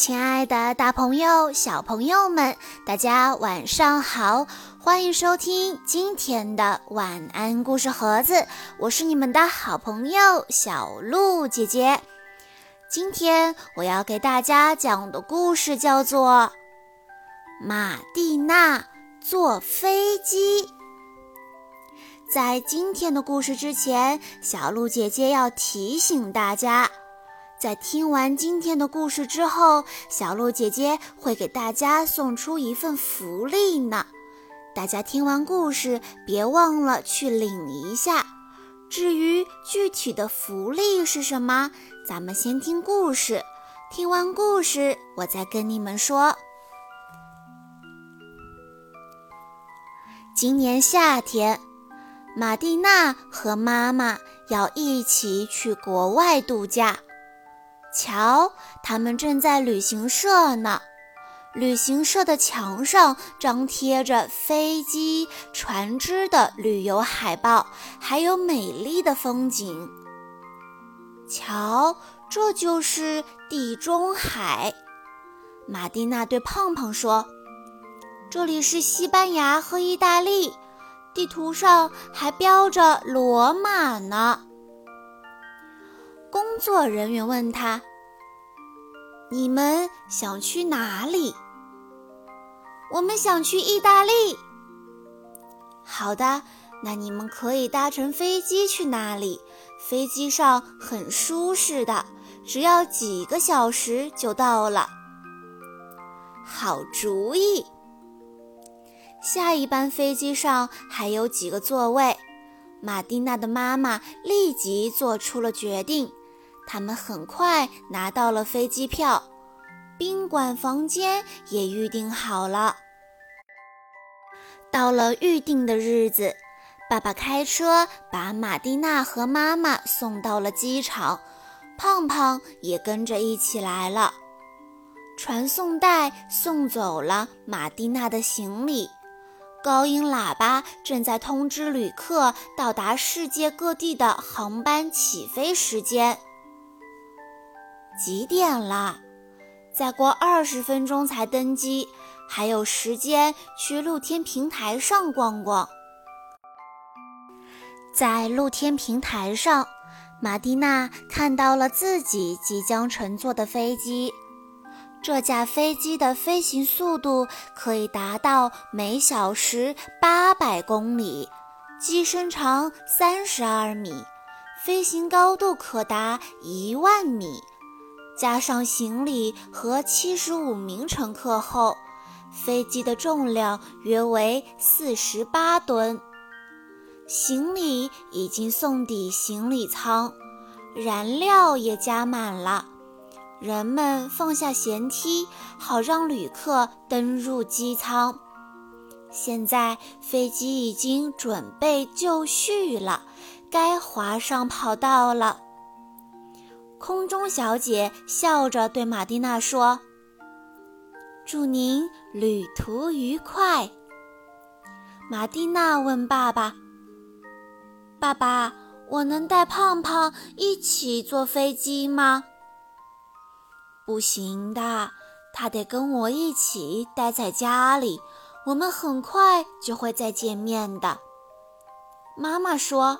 亲爱的，大朋友、小朋友们，大家晚上好！欢迎收听今天的晚安故事盒子，我是你们的好朋友小鹿姐姐。今天我要给大家讲的故事叫做《马蒂娜坐飞机》。在今天的故事之前，小鹿姐姐要提醒大家。在听完今天的故事之后，小鹿姐姐会给大家送出一份福利呢。大家听完故事，别忘了去领一下。至于具体的福利是什么，咱们先听故事。听完故事，我再跟你们说。今年夏天，马蒂娜和妈妈要一起去国外度假。瞧，他们正在旅行社呢。旅行社的墙上张贴着飞机、船只的旅游海报，还有美丽的风景。瞧，这就是地中海。马蒂娜对胖胖说：“这里是西班牙和意大利，地图上还标着罗马呢。”工作人员问他：“你们想去哪里？”“我们想去意大利。”“好的，那你们可以搭乘飞机去那里。飞机上很舒适的，只要几个小时就到了。”“好主意。”下一班飞机上还有几个座位，马蒂娜的妈妈立即做出了决定。他们很快拿到了飞机票，宾馆房间也预订好了。到了预定的日子，爸爸开车把马蒂娜和妈妈送到了机场，胖胖也跟着一起来了。传送带送走了马蒂娜的行李，高音喇叭正在通知旅客到达世界各地的航班起飞时间。几点了？再过二十分钟才登机，还有时间去露天平台上逛逛。在露天平台上，马蒂娜看到了自己即将乘坐的飞机。这架飞机的飞行速度可以达到每小时八百公里，机身长三十二米，飞行高度可达一万米。加上行李和七十五名乘客后，飞机的重量约为四十八吨。行李已经送抵行李舱，燃料也加满了。人们放下舷梯，好让旅客登入机舱。现在飞机已经准备就绪了，该滑上跑道了。空中小姐笑着对马蒂娜说：“祝您旅途愉快。”马蒂娜问爸爸：“爸爸，我能带胖胖一起坐飞机吗？”“不行的，他得跟我一起待在家里。我们很快就会再见面的。”妈妈说：“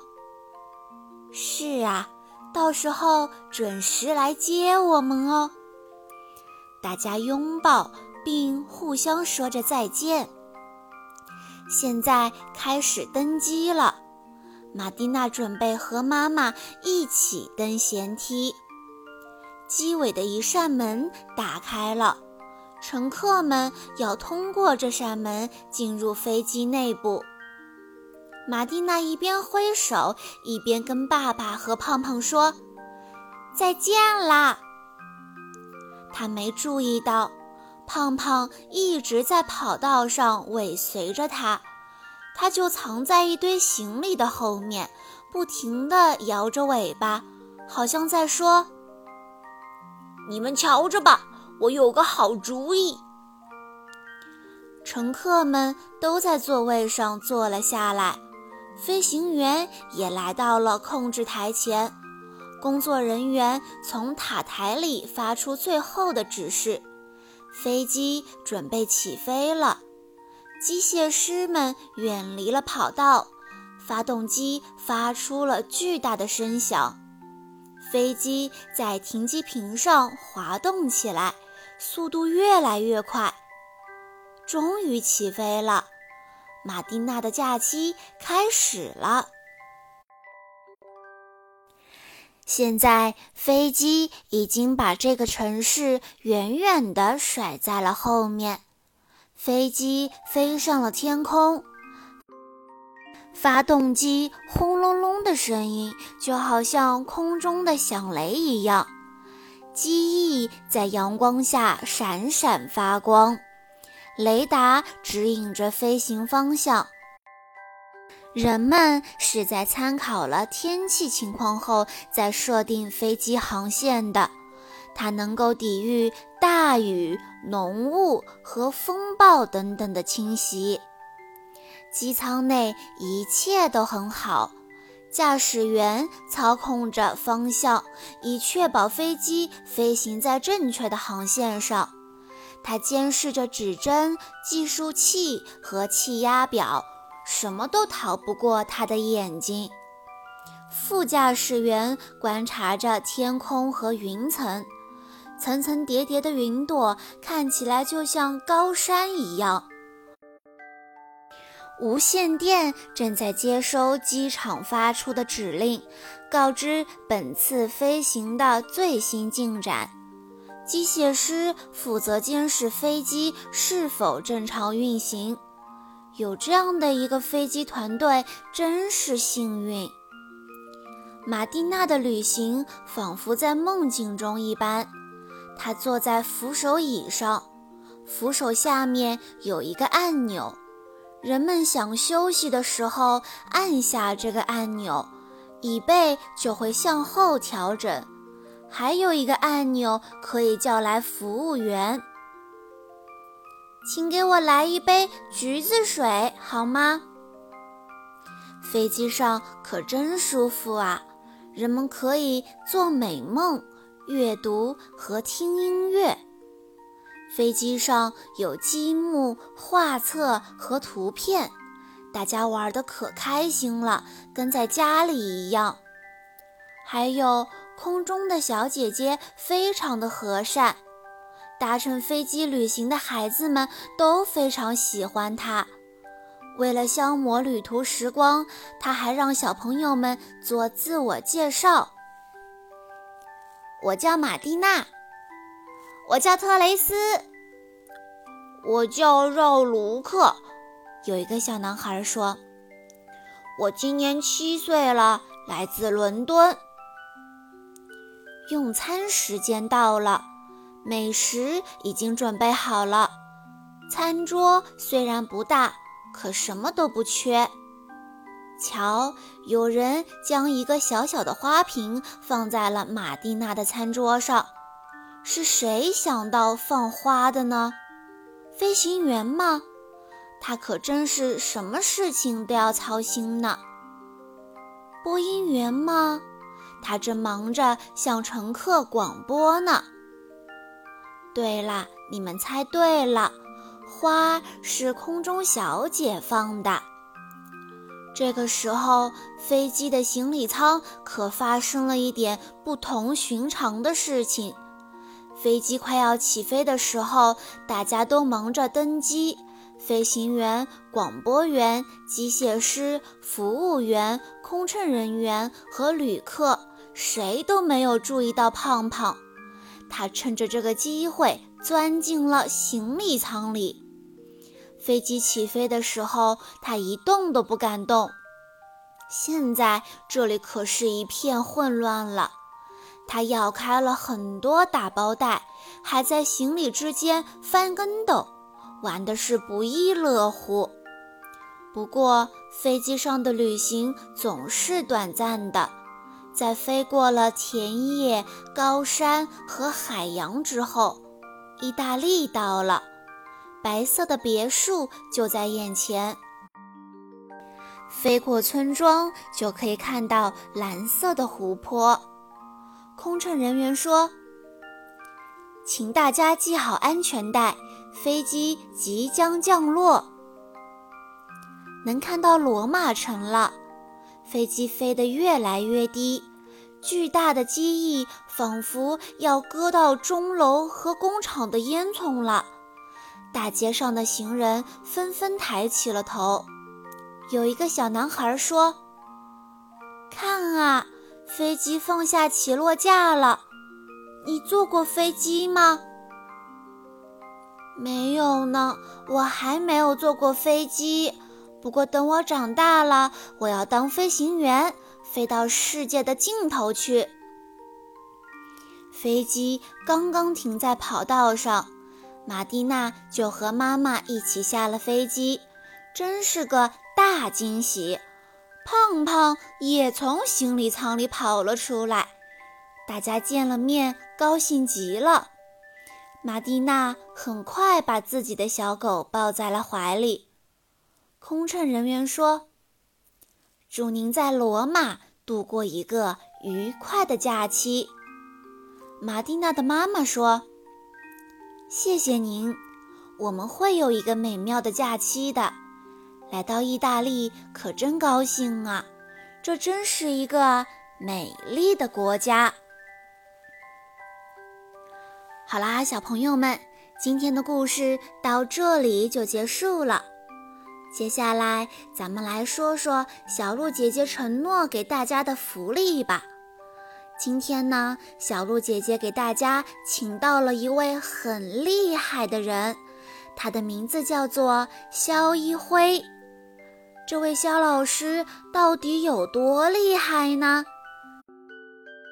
是啊。”到时候准时来接我们哦！大家拥抱并互相说着再见。现在开始登机了，马蒂娜准备和妈妈一起登舷梯。机尾的一扇门打开了，乘客们要通过这扇门进入飞机内部。马蒂娜一边挥手，一边跟爸爸和胖胖说：“再见啦！”他没注意到，胖胖一直在跑道上尾随着他，他就藏在一堆行李的后面，不停地摇着尾巴，好像在说：“你们瞧着吧，我有个好主意。”乘客们都在座位上坐了下来。飞行员也来到了控制台前，工作人员从塔台里发出最后的指示：飞机准备起飞了。机械师们远离了跑道，发动机发出了巨大的声响。飞机在停机坪上滑动起来，速度越来越快。终于起飞了，马蒂娜的假期开始了。现在，飞机已经把这个城市远远地甩在了后面。飞机飞上了天空，发动机轰隆隆的声音就好像空中的响雷一样，机翼在阳光下闪闪发光，雷达指引着飞行方向。人们是在参考了天气情况后再设定飞机航线的。它能够抵御大雨、浓雾和风暴等等的侵袭。机舱内一切都很好，驾驶员操控着方向，以确保飞机飞行在正确的航线上。他监视着指针、计数器和气压表，什么都逃不过他的眼睛。副驾驶员观察着天空和云层。层层叠叠的云朵看起来就像高山一样。无线电正在接收机场发出的指令，告知本次飞行的最新进展。机械师负责监视飞机是否正常运行。有这样的一个飞机团队真是幸运。马蒂娜的旅行仿佛在梦境中一般。她坐在扶手椅上，扶手下面有一个按钮。人们想休息的时候，按下这个按钮，椅背就会向后调整。还有一个按钮可以叫来服务员，请给我来一杯橘子水好吗？飞机上可真舒服啊，人们可以做美梦。阅读和听音乐，飞机上有积木、画册和图片，大家玩的可开心了，跟在家里一样。还有空中的小姐姐非常的和善，搭乘飞机旅行的孩子们都非常喜欢她。为了消磨旅途时光，她还让小朋友们做自我介绍。我叫马蒂娜，我叫特雷斯，我叫绕卢克。有一个小男孩说：“我今年七岁了，来自伦敦。”用餐时间到了，美食已经准备好了。餐桌虽然不大，可什么都不缺。瞧，有人将一个小小的花瓶放在了马蒂娜的餐桌上。是谁想到放花的呢？飞行员吗？他可真是什么事情都要操心呢。播音员吗？他正忙着向乘客广播呢。对啦，你们猜对了，花是空中小姐放的。这个时候，飞机的行李舱可发生了一点不同寻常的事情。飞机快要起飞的时候，大家都忙着登机，飞行员、广播员、机械师、服务员、空乘人员和旅客，谁都没有注意到胖胖。他趁着这个机会钻进了行李舱里。飞机起飞的时候，他一动都不敢动。现在这里可是一片混乱了。他咬开了很多打包袋，还在行李之间翻跟斗，玩的是不亦乐乎。不过，飞机上的旅行总是短暂的。在飞过了田野、高山和海洋之后，意大利到了。白色的别墅就在眼前，飞过村庄就可以看到蓝色的湖泊。空乘人员说：“请大家系好安全带，飞机即将降落。能看到罗马城了，飞机飞得越来越低，巨大的机翼仿佛要割到钟楼和工厂的烟囱了。大街上的行人纷纷抬起了头。有一个小男孩说：“看啊，飞机放下起落架了。你坐过飞机吗？”“没有呢，我还没有坐过飞机。不过等我长大了，我要当飞行员，飞到世界的尽头去。”飞机刚刚停在跑道上。马蒂娜就和妈妈一起下了飞机，真是个大惊喜。胖胖也从行李舱里跑了出来，大家见了面，高兴极了。马蒂娜很快把自己的小狗抱在了怀里。空乘人员说：“祝您在罗马度过一个愉快的假期。”马蒂娜的妈妈说。谢谢您，我们会有一个美妙的假期的。来到意大利可真高兴啊！这真是一个美丽的国家。好啦，小朋友们，今天的故事到这里就结束了。接下来，咱们来说说小鹿姐姐承诺给大家的福利吧。今天呢，小鹿姐姐给大家请到了一位很厉害的人，他的名字叫做肖一辉。这位肖老师到底有多厉害呢？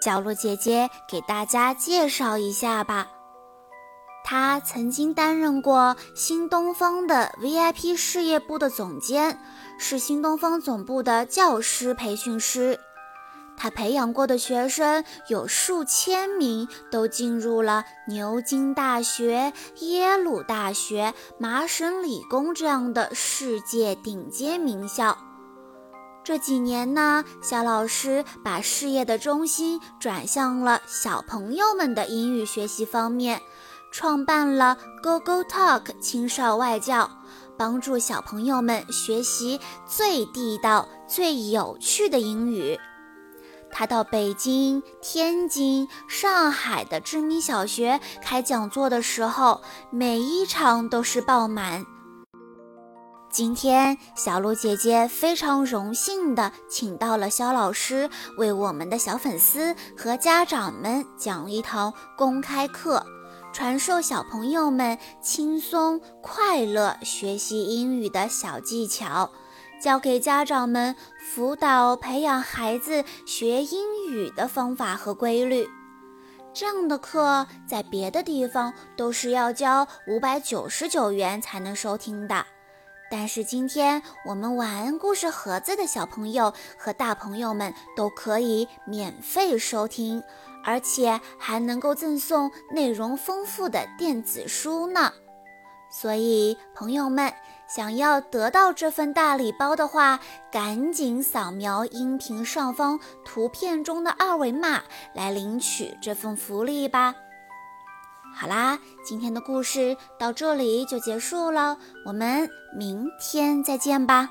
小鹿姐姐给大家介绍一下吧。他曾经担任过新东方的 VIP 事业部的总监，是新东方总部的教师培训师。他培养过的学生有数千名，都进入了牛津大学、耶鲁大学、麻省理工这样的世界顶尖名校。这几年呢，肖老师把事业的中心转向了小朋友们的英语学习方面，创办了 GoGo Talk 青少外教，帮助小朋友们学习最地道、最有趣的英语。他到北京、天津、上海的知名小学开讲座的时候，每一场都是爆满。今天，小鹿姐姐非常荣幸地请到了肖老师，为我们的小粉丝和家长们讲一堂公开课，传授小朋友们轻松快乐学习英语的小技巧。教给家长们辅导培养孩子学英语的方法和规律，这样的课在别的地方都是要交五百九十九元才能收听的，但是今天我们晚安故事盒子的小朋友和大朋友们都可以免费收听，而且还能够赠送内容丰富的电子书呢。所以，朋友们。想要得到这份大礼包的话，赶紧扫描音频上方图片中的二维码来领取这份福利吧。好啦，今天的故事到这里就结束了，我们明天再见吧。